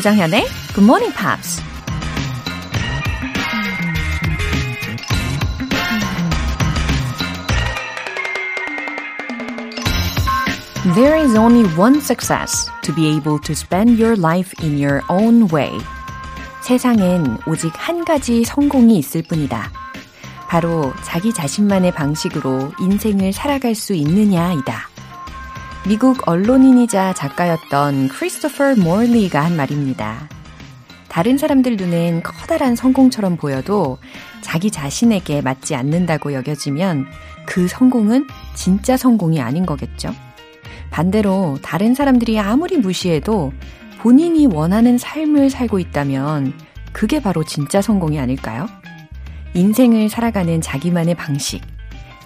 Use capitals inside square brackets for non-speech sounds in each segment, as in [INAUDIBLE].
조정현의 Good Morning Pops. There is only one success to be able to spend your life in your own way. 세상엔 오직 한 가지 성공이 있을 뿐이다. 바로 자기 자신만의 방식으로 인생을 살아갈 수 있느냐이다. 미국 언론인이자 작가였던 크리스토퍼 모리가 한 말입니다. 다른 사람들 눈엔 커다란 성공처럼 보여도 자기 자신에게 맞지 않는다고 여겨지면 그 성공은 진짜 성공이 아닌 거겠죠. 반대로 다른 사람들이 아무리 무시해도 본인이 원하는 삶을 살고 있다면 그게 바로 진짜 성공이 아닐까요? 인생을 살아가는 자기만의 방식.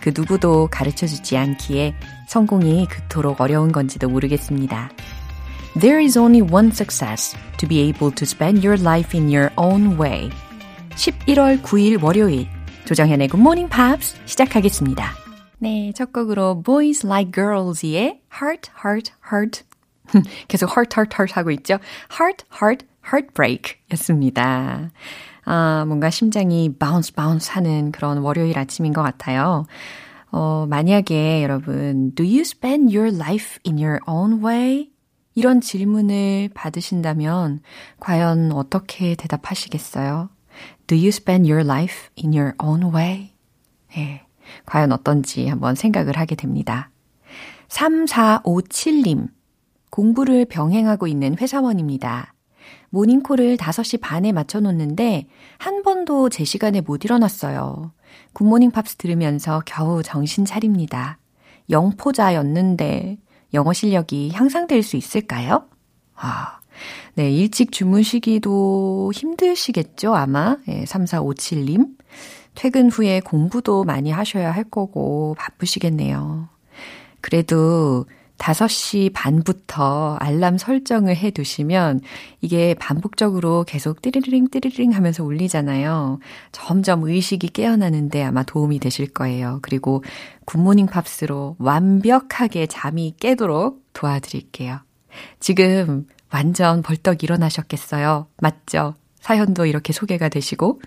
그 누구도 가르쳐 주지 않기에 성공이 그토록 어려운 건지도 모르겠습니다. There is only one success to be able to spend your life in your own way. 11월 9일 월요일 조정현의 Good Morning Pops 시작하겠습니다. 네, 첫 곡으로 Boys Like Girls의 Heart, Heart, Heart 계속 heart, heart, heart 하고 있죠. Heart, Heart, Heartbreak 였습니다. 아, 뭔가 심장이 bounce, bounce 하는 그런 월요일 아침인 것 같아요. 어, 만약에 여러분, do you spend your life in your own way? 이런 질문을 받으신다면 과연 어떻게 대답하시겠어요? Do you spend your life in your own way? 예. 과연 어떤지 한번 생각을 하게 됩니다. 3457님. 공부를 병행하고 있는 회사원입니다. 모닝콜을 5시 반에 맞춰놓는데 한 번도 제 시간에 못 일어났어요. 굿모닝 팝스 들으면서 겨우 정신 차립니다. 영포자였는데 영어 실력이 향상될 수 있을까요? 아, 네, 일찍 주무시기도 힘드시겠죠, 아마. 예, 3457님. 퇴근 후에 공부도 많이 하셔야 할 거고 바쁘시겠네요. 그래도 5시 반부터 알람 설정을 해 두시면 이게 반복적으로 계속 띠리링 띠리링 하면서 울리잖아요. 점점 의식이 깨어나는데 아마 도움이 되실 거예요. 그리고 굿모닝 팝스로 완벽하게 잠이 깨도록 도와드릴게요. 지금 완전 벌떡 일어나셨겠어요. 맞죠? 사연도 이렇게 소개가 되시고,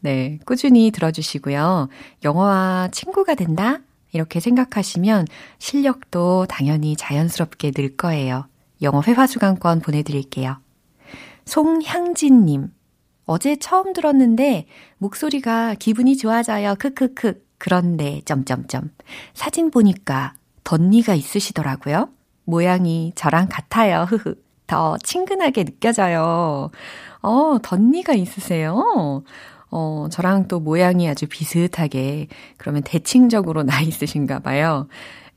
네, 꾸준히 들어주시고요. 영어와 친구가 된다? 이렇게 생각하시면 실력도 당연히 자연스럽게 늘 거예요. 영어 회화 수강권 보내드릴게요. 송향진님, 어제 처음 들었는데 목소리가 기분이 좋아져요. 크크크. 그런데 점점점 사진 보니까 덧니가 있으시더라고요. 모양이 저랑 같아요. 흐흐. 더 친근하게 느껴져요. 어, 덧니가 있으세요? 어, 저랑 또 모양이 아주 비슷하게, 그러면 대칭적으로 [LAUGHS] 나 있으신가 봐요.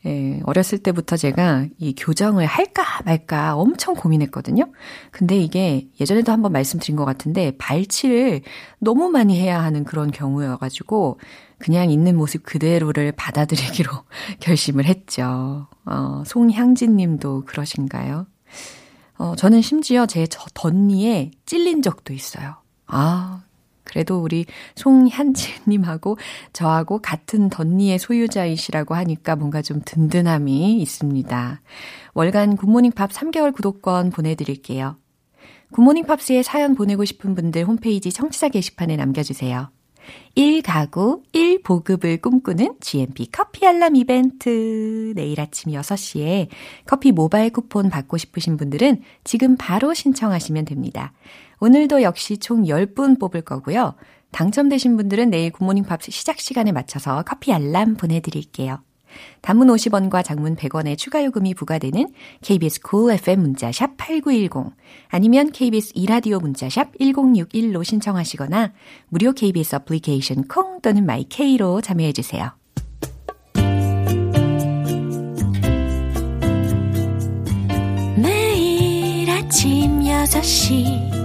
예, 어렸을 때부터 제가 이 교정을 할까 말까 엄청 고민했거든요. 근데 이게 예전에도 한번 말씀드린 것 같은데 발치를 너무 많이 해야 하는 그런 경우여가지고 그냥 있는 모습 그대로를 받아들이기로 [LAUGHS] 결심을 했죠. 어, 송향진 님도 그러신가요? 어, 저는 심지어 제저 덧니에 찔린 적도 있어요. 아, 그래도 우리 송현진님하고 저하고 같은 덧니의 소유자이시라고 하니까 뭔가 좀 든든함이 있습니다. 월간 굿모닝 팝스 3개월 구독권 보내드릴게요. 굿모닝 팝스에 사연 보내고 싶은 분들 홈페이지 청취자 게시판에 남겨주세요. 1가구 1보급을 꿈꾸는 GMP 커피 알람 이벤트. 내일 아침 6시에 커피 모바일 쿠폰 받고 싶으신 분들은 지금 바로 신청하시면 됩니다. 오늘도 역시 총 10분 뽑을 거고요. 당첨되신 분들은 내일 굿모닝 팝스 시작 시간에 맞춰서 커피 알람 보내드릴게요. 단문 50원과 장문 100원의 추가 요금이 부과되는 KBS cool FM 문자샵 8910 아니면 KBS 2라디오 문자샵 1061로 신청하시거나 무료 KBS 어플리케이션 콩 또는 마이케이로 참여해 주세요. 매일 아침 6시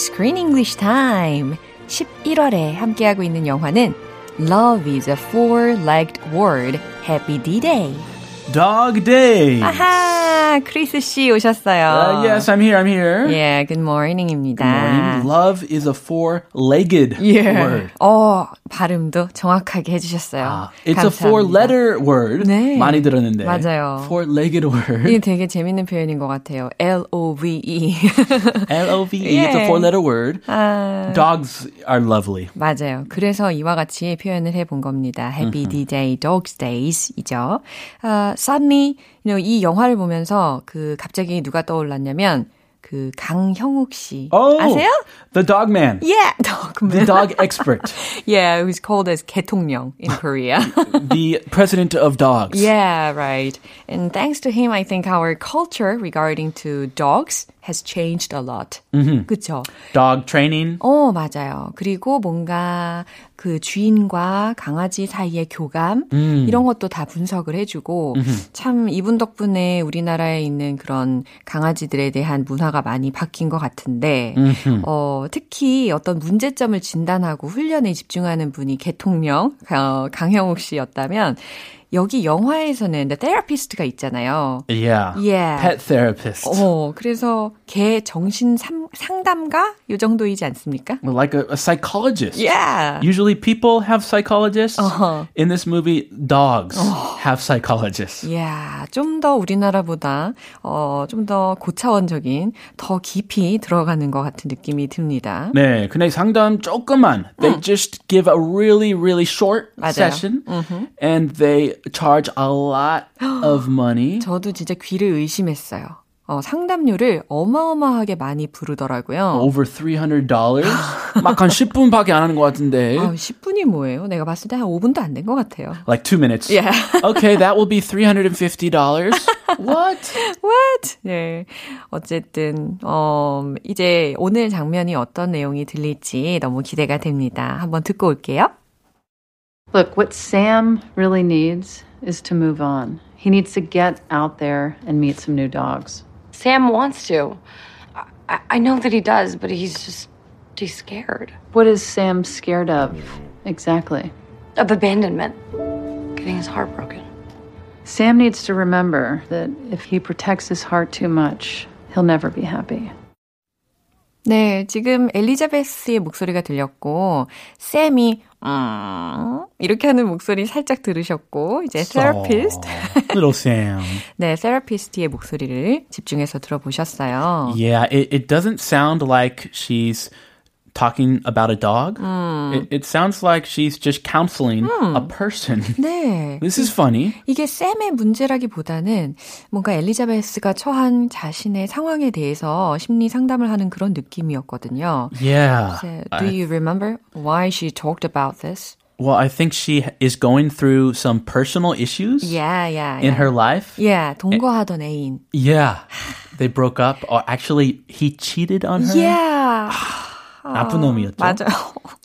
Screen English Time. 11월에 함께하고 있는 영화는 Love is a four-legged word. Happy D-Day. Dog Day. 아하, 크리스 씨 오셨어요. Uh, yes, I'm here. I'm here. Yeah, good morning입니다. Morning. Love is a four-legged Yeah. word. 어, 발음도 정확하게 해주셨어요. 아, it's 감사합니다. a four-letter word. 네. 많이 들었는데. 맞아요. Four-legged word. 이게 되게 재밌는 표현인 것 같아요. L-O-V-E. L-O-V-E. It's a Yeah. four-letter word. 아, Dogs are lovely. 맞아요. 그래서 이와 같이 표현을 해본 겁니다. Happy D-Day, Dogs Days이죠. 아, suddenly, you know, 이 영화를 보면서 그 갑자기 누가 떠올랐냐면 그 강형욱 씨 Oh, 아세요? the dog man. Yeah, [LAUGHS] dog The dog expert. [LAUGHS] Yeah, who's called as 개통령 in Korea. [LAUGHS] the president of dogs. yeah, right. And thanks to him, I think our culture regarding to dogs has changed a lot. 그쵸? Dog training. 어, 맞아요. 그리고 뭔가 그 주인과 강아지 사이의 교감, 이런 것도 다 분석을 해주고, 참 이분 덕분에 우리나라에 있는 그런 강아지들에 대한 문화가 많이 바뀐 것 같은데, 어, 특히 어떤 문제점을 진단하고 훈련에 집중하는 분이 개통령, 어, 강형욱 씨였다면, 여기 영화에서는 The Therapist가 있잖아요. Yeah. Yeah. Pet therapist. 어, 그래서 개 정신 삼, 상담가? 요 정도이지 않습니까? Well, like a, a psychologist. Yeah. Usually people have psychologists. Uh-huh. In this movie, dogs have psychologists. 이야, 좀더 우리나라보다, 어, 좀 더 고차원적인, 더 깊이 들어가는 것 같은 느낌이 듭니다. 네, 근데 상담 조금만. They just give a really, really short 맞아요. session, and they charge a lot of money. [GASPS] 저도 진짜 귀를 의심했어요. 어, 상담료를 어마어마하게 많이 부르더라고요. Over $300? [GASPS] 막 한 10분밖에 안 하는 것 같은데. 아, 10분이 뭐예요? 내가 봤을 때 한 5분도 안 된 것 같아요. Like two minutes. Yeah. [LAUGHS] okay, that will be $350. [LAUGHS] what? What? 네. 어쨌든, 어, 이제 오늘 장면이 어떤 내용이 들릴지 너무 기대가 됩니다. 한번 듣고 올게요. Look, what Sam really needs is to move on. He needs to get out there and meet some new dogs. Sam wants to. I, I know that he does, but he's just, he's scared What is Sam scared of? Exactly. of abandonment, getting his heart broken. Sam needs to remember that if he protects his heart too much, he'll never be happy. 네, 지금 엘리자베스의 목소리가 들렸고, 쌤이, 음, 이렇게 하는 목소리 살짝 들으셨고, 이제 therapist, Little Sam. 네, therapist의 목소리를 집중해서 들어보셨어요. Yeah, it, it doesn't sound like she's talking about a dog. It, it sounds like she's just counseling a person. [LAUGHS] 네. This is funny. 이게 쌤의 문제라기보다는 뭔가 엘리자베스가 처한 자신의 상황에 대해서 심리 상담을 하는 그런 느낌이었거든요. Yeah. So, do you remember why she talked about this? Well, I think she is going through some personal issues Yeah, yeah, in yeah. her life. Yeah, 동거하던 애인. Yeah. They broke up. Or actually, he cheated on her. Yeah. 나쁜 놈이었죠. 맞아요.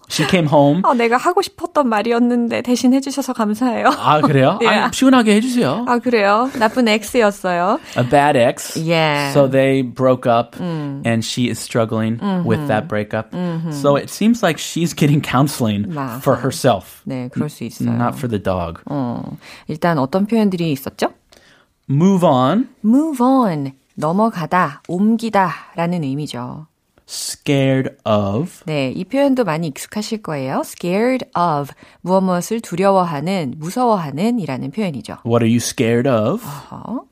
She came home. 어, 내가 하고 싶었던 말이었는데 대신 해주셔서 감사해요. 아, 그래요? Yeah. 아니, 시원하게 해주세요. 아, 그래요? 나쁜 X였어요. A bad ex. Yeah. So they broke up and she is struggling with that breakup. So it seems like she's getting counseling 맞아. for herself, 네, 그럴 수 있어요. not for the dog. 어, 일단 어떤 표현들이 있었죠? Move on. move on, 넘어가다, 옮기다 라는 의미죠. Scared of. 네, 이 표현도 많이 익숙하실 거예요. scared of, 무엇 무엇을 두려워하는, 무서워하는 이라는 표현이죠. What are you scared of? 어,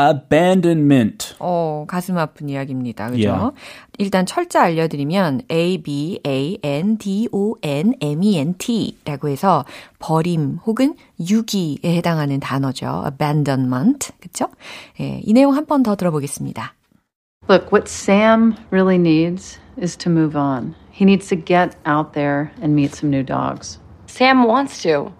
Abandonment. 어, 가슴 아픈 이야기입니다. 그죠? Yeah. 일단 철자 알려드리면 A, B, A, N, D, O, N, M, E, N, T 라고 해서 버림 혹은 유기에 해당하는 단어죠. abandonment. 그쵸? 예, 이 내용 한 번 더 들어보겠습니다. Look, what Sam really needs is to move on. He needs to get out there and meet some new dogs. Sam wants to.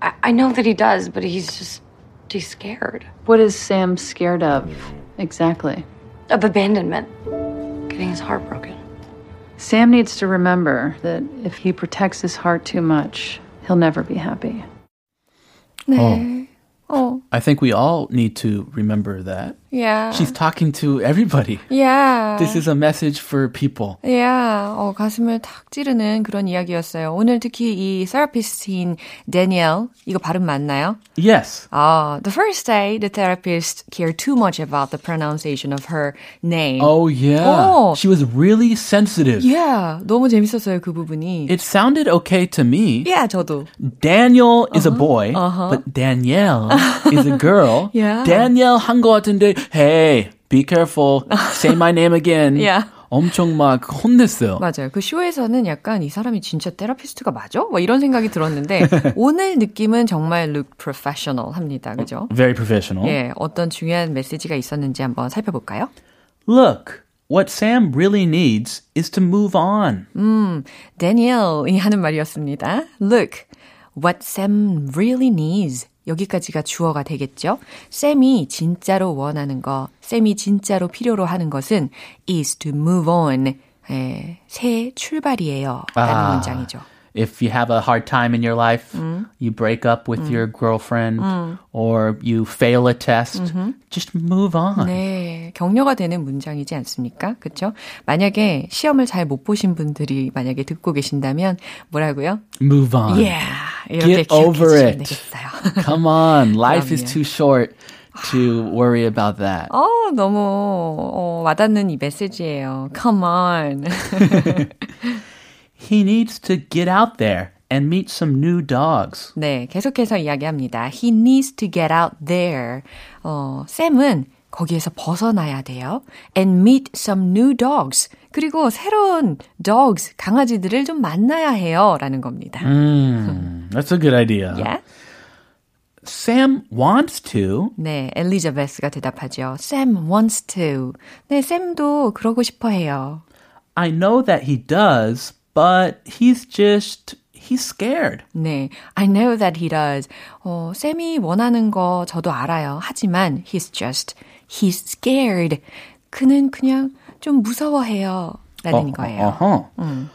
I, I know that he does, but he's just, he's scared What is Sam scared of? Exactly. of abandonment, getting his heart broken. Sam needs to remember that if he protects his heart too much, he'll never be happy. 네. 어, I think we all need to remember that. yeah. She's talking to everybody. yeah. This is a message for people. yeah. 어, 가슴을 탁 찌르는 그런 이야기였어요. 오늘 특히 이 therapist인 데니엘, 이거 발음 맞나요? Yes. 아, the first day, the therapist cared too much about the pronunciation of her name. Oh, yeah. Oh. She was really sensitive. yeah, 너무 재밌었어요, 그 부분이. It sounded okay to me. yeah, 저도. Daniel is a boy, but Danielle is a girl. [LAUGHS] Yeah. Danielle 한 것 같은데, hey, be careful. Say my name again. Yeah. 엄청 막 혼냈어요. 맞아요. 그 쇼에서는 약간 이 사람이 진짜 테라피스트가 맞아? 뭐 이런 생각이 들었는데 오늘 느낌은 정말 look professional 합니다. 그죠? Very professional. 예, 어떤 중요한 메시지가 있었는지 한번 살펴볼까요? Look, what Sam really needs is to move on. 데니엘이 하는 말이었습니다. Look, what Sam really needs. 여기까지가 주어가 되겠죠. 쌤이 진짜로 원하는 거, 쌤이 진짜로 필요로 하는 것은 is to move on. 예, 새 출발이에요. 라는 아. 문장이죠. If you have a hard time in your life, you break up with your girlfriend, or you fail a test, just move on. 네, 격려가 되는 문장이지 않습니까? 그렇죠? 만약에 시험을 잘 못 보신 분들이 만약에 듣고 계신다면 뭐라고요? Move on. Yeah, 이렇게 Get over 기억해 주시면 it. 되겠어요. Come on, life is 그럼요. too short to worry about that. 어, 너무 어, 와닿는 이 메시지예요. Come on. [LAUGHS] He needs to get out there and meet some new dogs. 네, 계속해서 이야기합니다. He needs to get out there. 어, 샘은 거기에서 벗어나야 돼요. And meet some new dogs. 그리고 새로운 dogs, 강아지들을 좀 만나야 해요. 라는 겁니다. Mm, that's a good idea. Yeah? Sam wants to. 네, 엘리자베스가 대답하죠. Sam wants to. 네, 샘도 그러고 싶어 해요. I know that he does, but he's just, he's scared. 네, I know that he does. 어, 샘이 원하는 거 저도 알아요. 하지만 he's just, he's scared. 그는 그냥 좀 무서워해요. 라는 거예요. Uh-huh.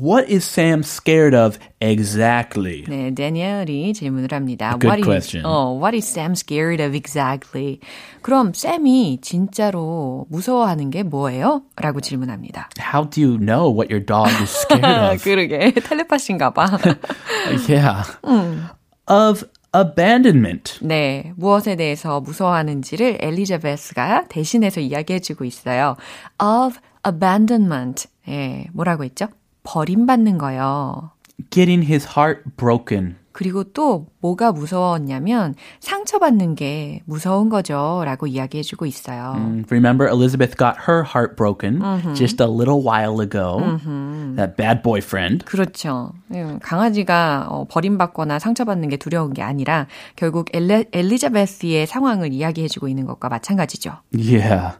What is Sam scared of exactly? 네, 데니엘이 질문을 합니다. Good what question. Is, 어, what is Sam scared of exactly? 그럼 샘이 진짜로 무서워하는 게 뭐예요? 라고 질문합니다. How do you know what your dog is scared of? 그러게, 텔레파시인가 봐. yeah. Of abandonment. 네, 무엇에 대해서 무서워하는지를 엘리자베스가 대신해서 이야기해주고 있어요. Of abandonment. 예, 뭐라고 했죠? 버림받는 거요. Getting his heart broken. 그리고 또 뭐가 무서웠냐면 상처받는 게 무서운 거죠. 라고 이야기해주고 있어요. Mm, Remember, Elizabeth got her heart broken just a little while ago. That bad boyfriend. 그렇죠. 예, 강아지가 어, 버림받거나 상처받는 게 두려운 게 아니라 결국 엘레, 엘리자베스의 상황을 이야기해주고 있는 것과 마찬가지죠. Yeah.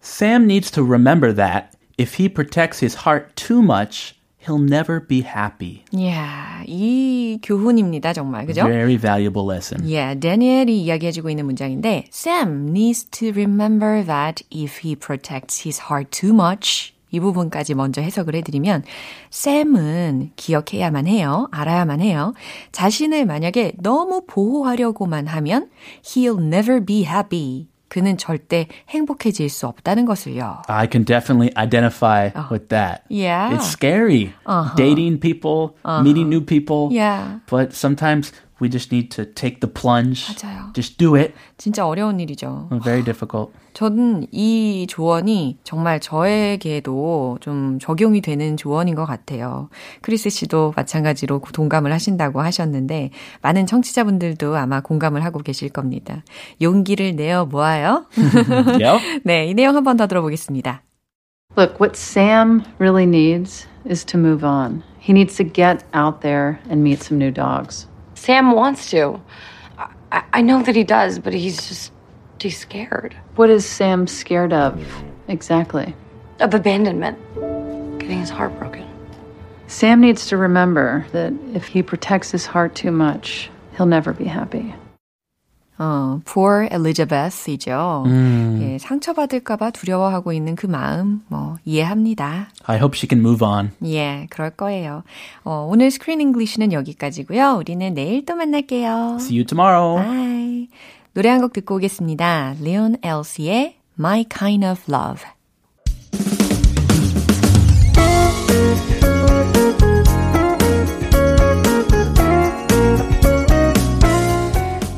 Sam needs to remember that if he protects his heart too much, he'll never be happy. 이야, 이 교훈입니다, 정말. 그죠? Very valuable lesson. 예, 데니엘이 이야기해주고 있는 문장인데 Sam needs to remember that if he protects his heart too much 이 부분까지 먼저 해석을 해드리면 샘은 기억해야만 해요. 알아야만 해요. 자신을 만약에 너무 보호하려고만 하면 he'll never be happy. 그는 절대 행복해질 수 없다는 것을요. I can definitely identify with that. Yeah. It's scary. Dating people, meeting new people. Yeah. But sometimes we just need to take the plunge. 맞아요. Just do it. 진짜 어려운 일이죠. Very difficult. 저는 이 조언이 정말 저에게도 좀 적용이 되는 조언인 것 같아요. 크리스 씨도 마찬가지로 동감을 하신다고 하셨는데 많은 청취자분들도 아마 공감을 하고 계실 겁니다. 용기를 내어 모아요. yep. 네, 이 내용 한 번 더 들어보겠습니다. Look, what Sam really needs is to move on. He needs to get out there and meet some new dogs. Sam wants to. I, I know that he does, but he's just, he's scared What is Sam scared of? Exactly. of abandonment, getting his heart broken. Sam needs to remember that if he protects his heart too much, he'll never be happy. 어, poor Elizabeth이죠. 음. 예, 상처받을까봐 두려워하고 있는 그 마음, 뭐, 이해합니다. I hope she can move on. 예, 그럴 거예요. 어, 오늘 스크린 잉글리시는 여기까지고요. 우리는 내일 또 만날게요. See you tomorrow. 바이. 노래 한 곡 듣고 오겠습니다. Leon Elsie의 My Kind of Love.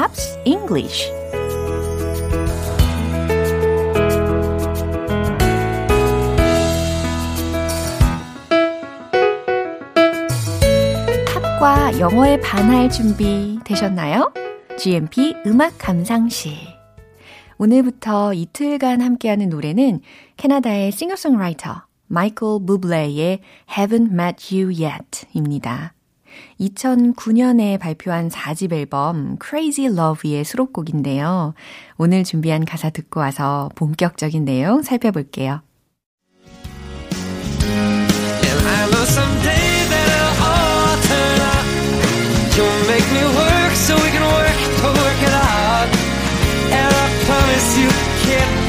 Pops English 팝과 영어에 반할 준비 되셨나요? GMP 음악 감상실 오늘부터 이틀간 함께하는 노래는 캐나다의 싱어송라이터 마이클 부블레의 Haven't Met You Yet입니다. 2009년에 발표한 4집 앨범 Crazy Love의 수록곡인데요. 오늘 준비한 가사 듣고 와서 본격적인 내용 살펴볼게요.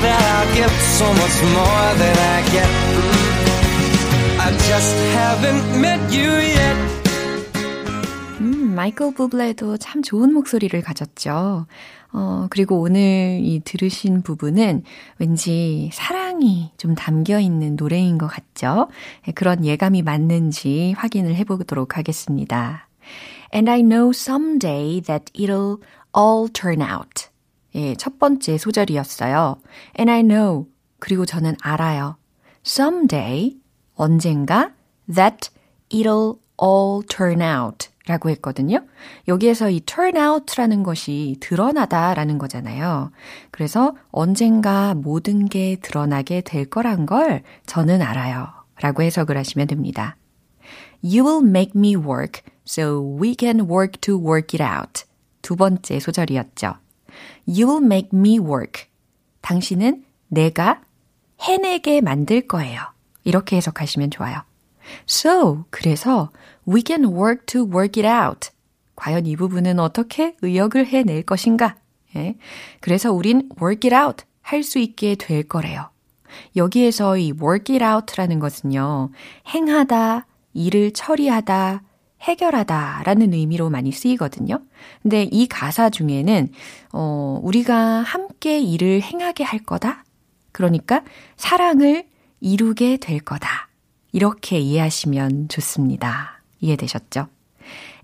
That I give so much more than I get. Mm. I just haven't met you yet. 음, 마이클 부블레도 참 좋은 목소리를 가졌죠. 어, 그리고 오늘 이 들으신 부분은 왠지 사랑이 좀 담겨 있는 노래인 것 같죠? 예, 그런 예감이 맞는지 확인을 해보도록 하겠습니다. And I know someday that it'll all turn out. 예, 첫 번째 소절이었어요. And I know. 그리고 저는 알아요. Someday, 언젠가, that it'll all turn out. 라고 했거든요. 여기에서 이 turn out라는 것이 드러나다 라는 거잖아요. 그래서 언젠가 모든 게 드러나게 될 거란 걸 저는 알아요. 라고 해석을 하시면 됩니다. You will make me work so we can work to work it out. 두 번째 소절이었죠. You will make me work. 당신은 내가 해내게 만들 거예요. 이렇게 해석하시면 좋아요. So, 그래서 we can work to work it out. 과연 이 부분은 어떻게 의역을 해낼 것인가? 예. 그래서 우린 work it out 할 수 있게 될 거래요. 여기에서 이 work it out라는 것은요, 행하다, 일을 처리하다, 해결하다 라는 의미로 많이 쓰이거든요. 근데 이 가사 중에는, 어, 우리가 함께 일을 행하게 할 거다? 그러니까 사랑을 이루게 될 거다. 이렇게 이해하시면 좋습니다. 이해되셨죠?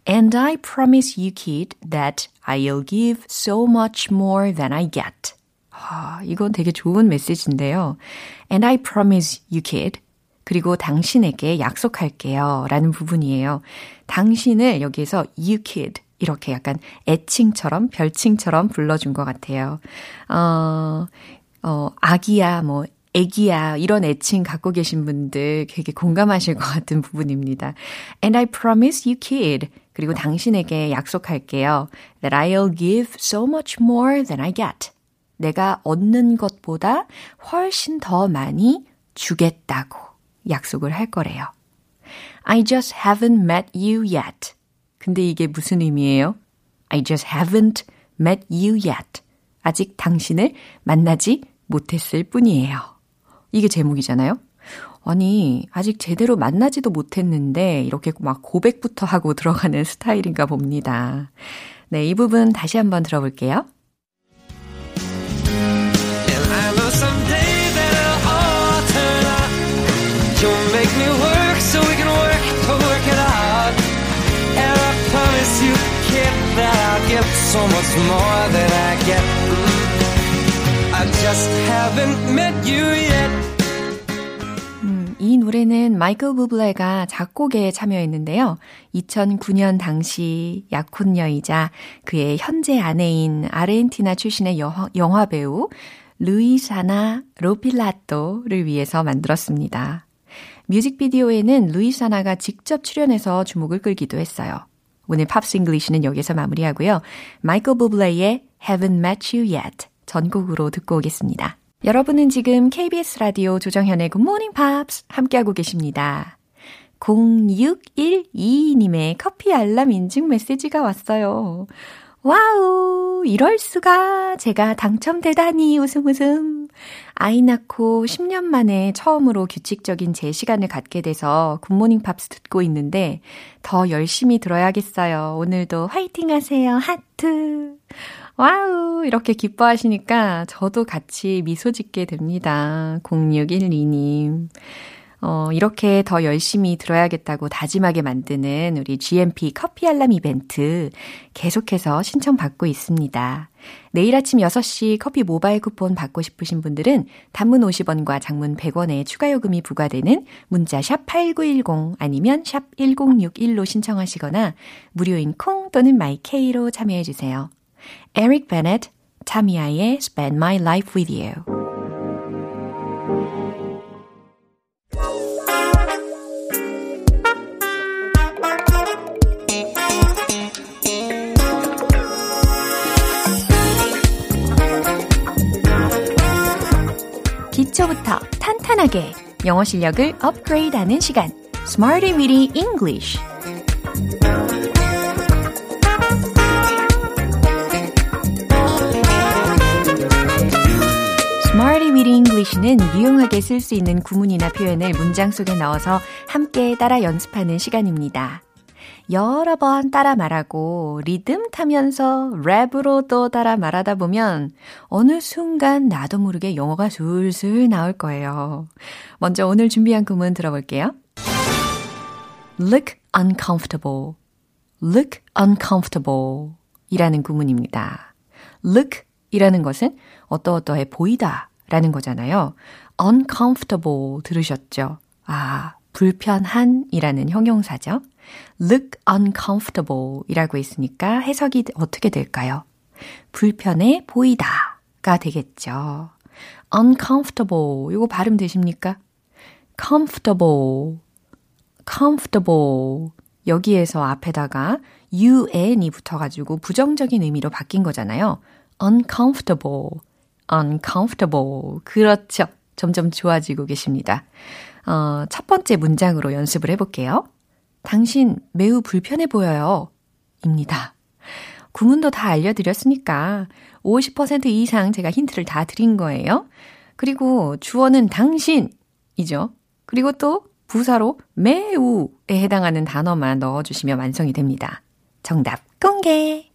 And I promise you, kid, that I'll give so much more than I get. 아, 이건 되게 좋은 메시지인데요. And I promise you, kid. 그리고 당신에게 약속할게요. 라는 부분이에요. 당신을 여기에서 you kid. 이렇게 약간 애칭처럼, 별칭처럼 불러준 것 같아요. 어, 어, 아기야, 뭐, 애기야 이런 애칭 갖고 계신 분들 되게 공감하실 것 같은 부분입니다. And I promise you kid 그리고 당신에게 약속할게요. That I'll give so much more than I get. 내가 얻는 것보다 훨씬 더 많이 주겠다고 약속을 할 거래요. I just haven't met you yet. 근데 이게 무슨 의미예요? I just haven't met you yet. 아직 당신을 만나지 못했을 뿐이에요. 이게 제목이잖아요. 아니, 아직 제대로 만나지도 못했는데 이렇게 막 고백부터 하고 들어가는 스타일인가 봅니다. 네, 이 부분 다시 한번 들어볼게요. So much more than I get. I just haven't met you yet. 이 노래는 마이클 부블레가 작곡에 참여했는데요. 2009년 당시 약혼녀이자 그의 현재 아내인 아르헨티나 출신의 영화, 영화 배우 루이사나 로필라토를 위해서 만들었습니다. 뮤직비디오에는 루이사나가 직접 출연해서 주목을 끌기도 했어요. 오늘 Pops English는 여기서 마무리하고요. 마이클 부블레의 Haven't Met You Yet 전곡으로 듣고 오겠습니다. 여러분은 지금 KBS 라디오 조정현의 굿모닝 팝스 함께하고 계십니다. 0612님의 커피 알람 인증 메시지가 왔어요. 와우, 이럴 수가. 제가 당첨되다니 웃음 웃음. 아이 낳고 10년 만에 처음으로 규칙적인 제 시간을 갖게 돼서 굿모닝 팝스 듣고 있는데 더 열심히 들어야겠어요. 오늘도 화이팅 하세요. 하트. 와우, 이렇게 기뻐하시니까 저도 같이 미소 짓게 됩니다. 0612님. 어, 이렇게 더 열심히 들어야겠다고 다짐하게 만드는 우리 GMP 커피 알람 이벤트 계속해서 신청받고 있습니다. 내일 아침 6시 커피 모바일 쿠폰 받고 싶으신 분들은 단문 50원과 장문 100원의 추가 요금이 부과되는 문자 샵 8910 아니면 샵 1061로 신청하시거나 무료인 콩 또는 마이케이로 참여해 주세요. Eric Bennett, 타미아의 Spend My Life With You. 기초부터 탄탄하게 영어 실력을 업그레이드하는 시간, Smarty Weedy English. Weedy English는 유용하게 쓸 수 있는 구문이나 표현을 문장 속에 넣어서 함께 따라 연습하는 시간입니다. 여러 번 따라 말하고 리듬 타면서 랩으로 또 따라 말하다 보면 어느 순간 나도 모르게 영어가 술술 나올 거예요. 먼저 오늘 준비한 구문 들어볼게요. look uncomfortable. look uncomfortable 이라는 구문입니다. look 이라는 것은 어떠어떠해 보이다 라는 거잖아요. uncomfortable 들으셨죠? 아, 불편한 이라는 형용사죠. look uncomfortable 이라고 있으니까 해석이 어떻게 될까요? 불편해 보이다 가 되겠죠. uncomfortable 이거 발음 되십니까? comfortable comfortable 여기에서 앞에다가 un이 붙어가지고 부정적인 의미로 바뀐 거잖아요. uncomfortable, uncomfortable. 그렇죠. 점점 좋아지고 계십니다. 어, 첫 번째 문장으로 연습을 해볼게요. 당신 매우 불편해 보여요. 입니다. 구문도 다 알려드렸으니까 50% 이상 제가 힌트를 다 드린 거예요. 그리고 주어는 당신이죠. 그리고 또 부사로 매우에 해당하는 단어만 넣어주시면 완성이 됩니다. 정답 공개!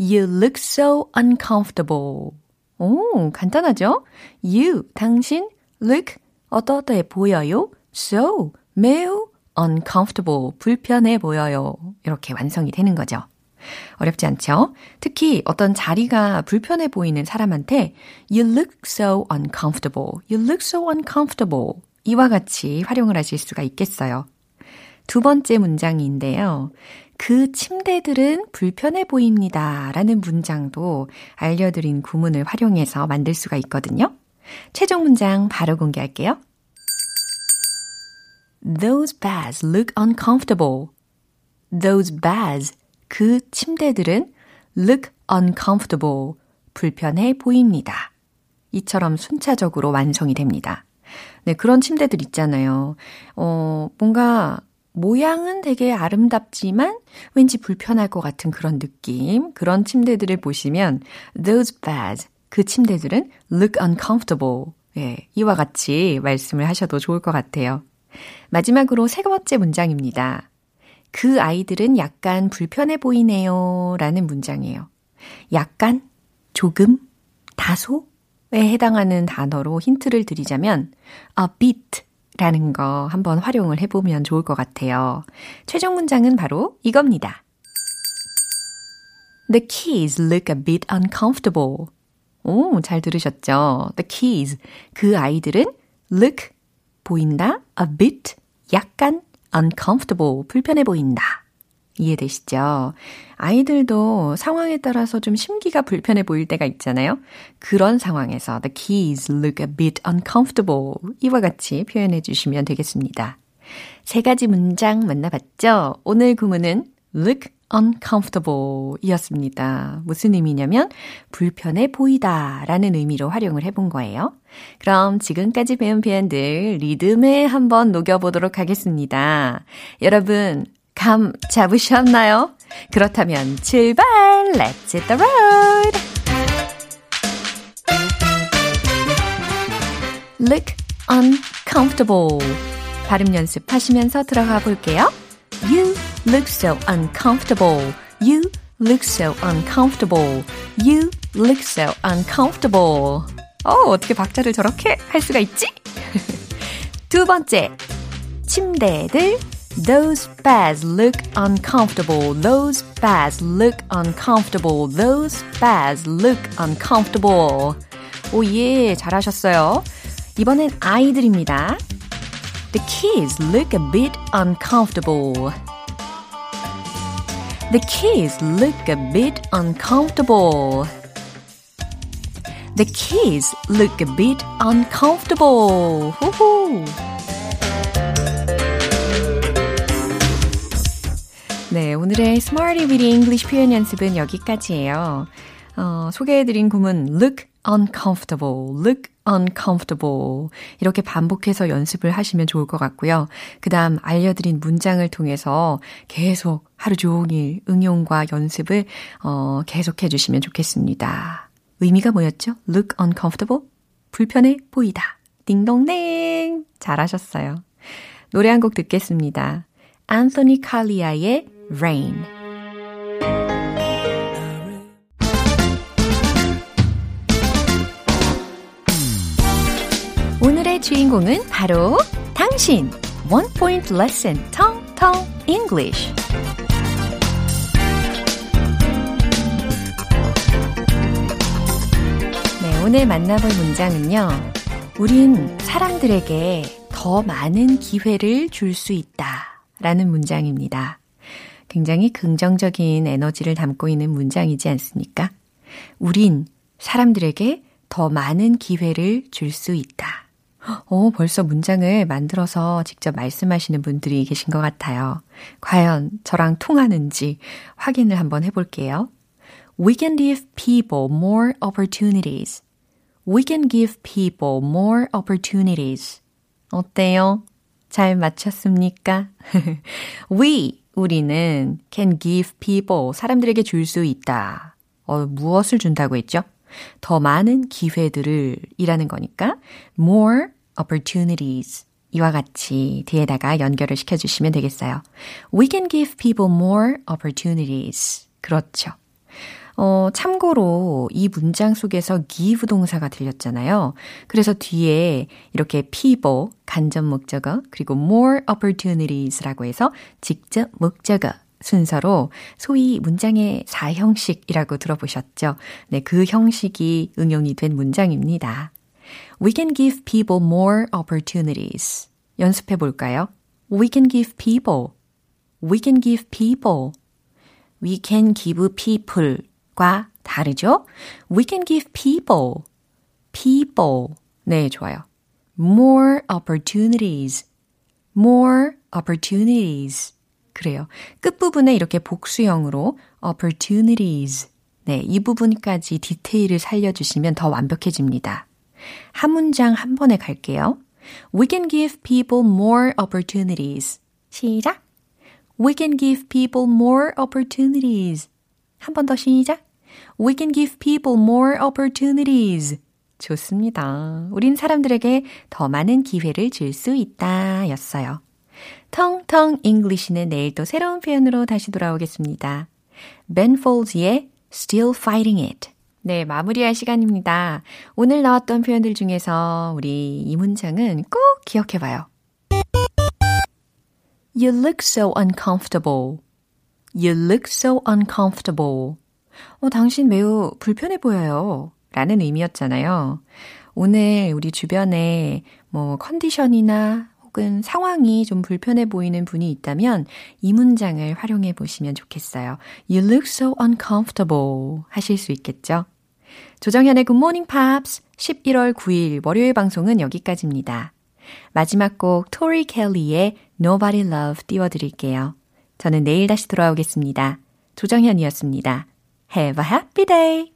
You look so uncomfortable. 오, 간단하죠? You, 당신, look, 어떠어떠해 보여요? So, 매우 uncomfortable, 불편해 보여요. 이렇게 완성이 되는 거죠. 어렵지 않죠? 특히 어떤 자리가 불편해 보이는 사람한테 You look so uncomfortable. You look so uncomfortable. 이와 같이 활용을 하실 수가 있겠어요. 두 번째 문장인데요. 그 침대들은 불편해 보입니다. 라는 문장도 알려드린 구문을 활용해서 만들 수가 있거든요. 최종 문장 바로 공개할게요. Those beds look uncomfortable. Those beds, 그 침대들은 look uncomfortable, 불편해 보입니다. 이처럼 순차적으로 완성이 됩니다. 네, 그런 침대들 있잖아요. 어, 뭔가 모양은 되게 아름답지만 왠지 불편할 것 같은 그런 느낌. 그런 침대들을 보시면 those beds, 그 침대들은 look uncomfortable. 예, 이와 같이 말씀을 하셔도 좋을 것 같아요. 마지막으로 세 번째 문장입니다. 그 아이들은 약간 불편해 보이네요. 라는 문장이에요. 약간, 조금, 다소에 해당하는 단어로 힌트를 드리자면 a bit 라는 거 한번 활용을 해보면 좋을 것 같아요. 최종 문장은 바로 이겁니다. The kids look a bit uncomfortable. 오, 잘 들으셨죠? The kids. 그 아이들은 look 보인다, a bit 약간 uncomfortable 불편해 보인다. 이해되시죠? 아이들도 상황에 따라서 좀 심기가 불편해 보일 때가 있잖아요. 그런 상황에서 the keys look a bit uncomfortable 이와 같이 표현해 주시면 되겠습니다. 세 가지 문장 만나봤죠? 오늘 구문은 look uncomfortable 이었습니다. 무슨 의미냐면 불편해 보이다 라는 의미로 활용을 해본 거예요. 그럼 지금까지 배운 표현들 리듬에 한번 녹여보도록 하겠습니다. 여러분, 감 잡으셨나요? 그렇다면 출발! Let's hit the road! Look uncomfortable. 발음 연습하시면서 들어가 볼게요. You look so uncomfortable. You look so uncomfortable. You look so uncomfortable. 어, 어떻게 박자를 저렇게 할 수가 있지? 두 번째. 침대들 Those beds look uncomfortable. Those beds look uncomfortable. Those beds look uncomfortable. 오, 예, 잘하셨어요. 이번엔 아이들입니다. The kids look a bit uncomfortable. The kids look a bit uncomfortable. The kids look a bit uncomfortable. 후후. 네, 오늘의 Smarty Weedy English 표현 연습은 여기까지예요. 어, 소개해드린 구문 look uncomfortable, look uncomfortable 이렇게 반복해서 연습을 하시면 좋을 것 같고요. 그 다음 알려드린 문장을 통해서 계속 하루 종일 응용과 연습을 어, 계속해 주시면 좋겠습니다. 의미가 뭐였죠? look uncomfortable? 불편해 보이다. 딩동댕! 잘하셨어요. 노래 한 곡 듣겠습니다. 안토니 칼리아의 Rain. 오늘의 주인공은 바로 당신. One Point Lesson, Tong Tong English. 네, 오늘 만나볼 문장은요. 우린 사람들에게 더 많은 기회를 줄 수 있다. 라는 문장입니다. 굉장히 긍정적인 에너지를 담고 있는 문장이지 않습니까? 우린 사람들에게 더 많은 기회를 줄 수 있다. 어, 벌써 문장을 만들어서 직접 말씀하시는 분들이 계신 것 같아요. 과연 저랑 통하는지 확인을 한번 해볼게요. We can give people more opportunities. We can give people more opportunities. 어때요? 잘 맞췄습니까? [LAUGHS] We, 우리는 can give people, 사람들에게 줄 수 있다. 어, 무엇을 준다고 했죠? 더 많은 기회들을 이라는 거니까 more opportunities 이와 같이 뒤에다가 연결을 시켜주시면 되겠어요. We can give people more opportunities. 그렇죠. 어, 참고로 이 문장 속에서 give 동사가 들렸잖아요. 그래서 뒤에 이렇게 people, 간접 목적어, 그리고 more opportunities라고 해서 직접 목적어 순서로 소위 문장의 4형식이라고 들어보셨죠? 네, 그 형식이 응용이 된 문장입니다. We can give people more opportunities. 연습해 볼까요? We can give people. We can give people. We can give people 과 다르죠? We can give people. people. 네, 좋아요. more opportunities. more opportunities. 그래요. 끝부분에 이렇게 복수형으로 opportunities. 네, 이 부분까지 디테일을 살려주시면 더 완벽해집니다. 한 문장 한 번에 갈게요. We can give people more opportunities. 시작. We can give people more opportunities. 한 번 더 시작. We can give people more opportunities. 좋습니다. 우린 사람들에게 더 많은 기회를 줄 수 있다 였어요. 텅텅 잉글리시는 내일 또 새로운 표현으로 다시 돌아오겠습니다. Ben Folds의 Still Fighting It. 네, 마무리할 시간입니다. 오늘 나왔던 표현들 중에서 우리 이 문장은 꼭 기억해 봐요. You look so uncomfortable. You look so uncomfortable. 어, 당신 매우 불편해 보여요. 라는 의미였잖아요. 오늘 우리 주변에 뭐 컨디션이나 혹은 상황이 좀 불편해 보이는 분이 있다면 이 문장을 활용해 보시면 좋겠어요. You look so uncomfortable 하실 수 있겠죠? 조정현의 Good Morning Pops 11월 9일 월요일 방송은 여기까지입니다. 마지막 곡 토리 켈리의 Nobody Love 띄워드릴게요. 저는 내일 다시 돌아오겠습니다. 조정현이었습니다. Have a happy day!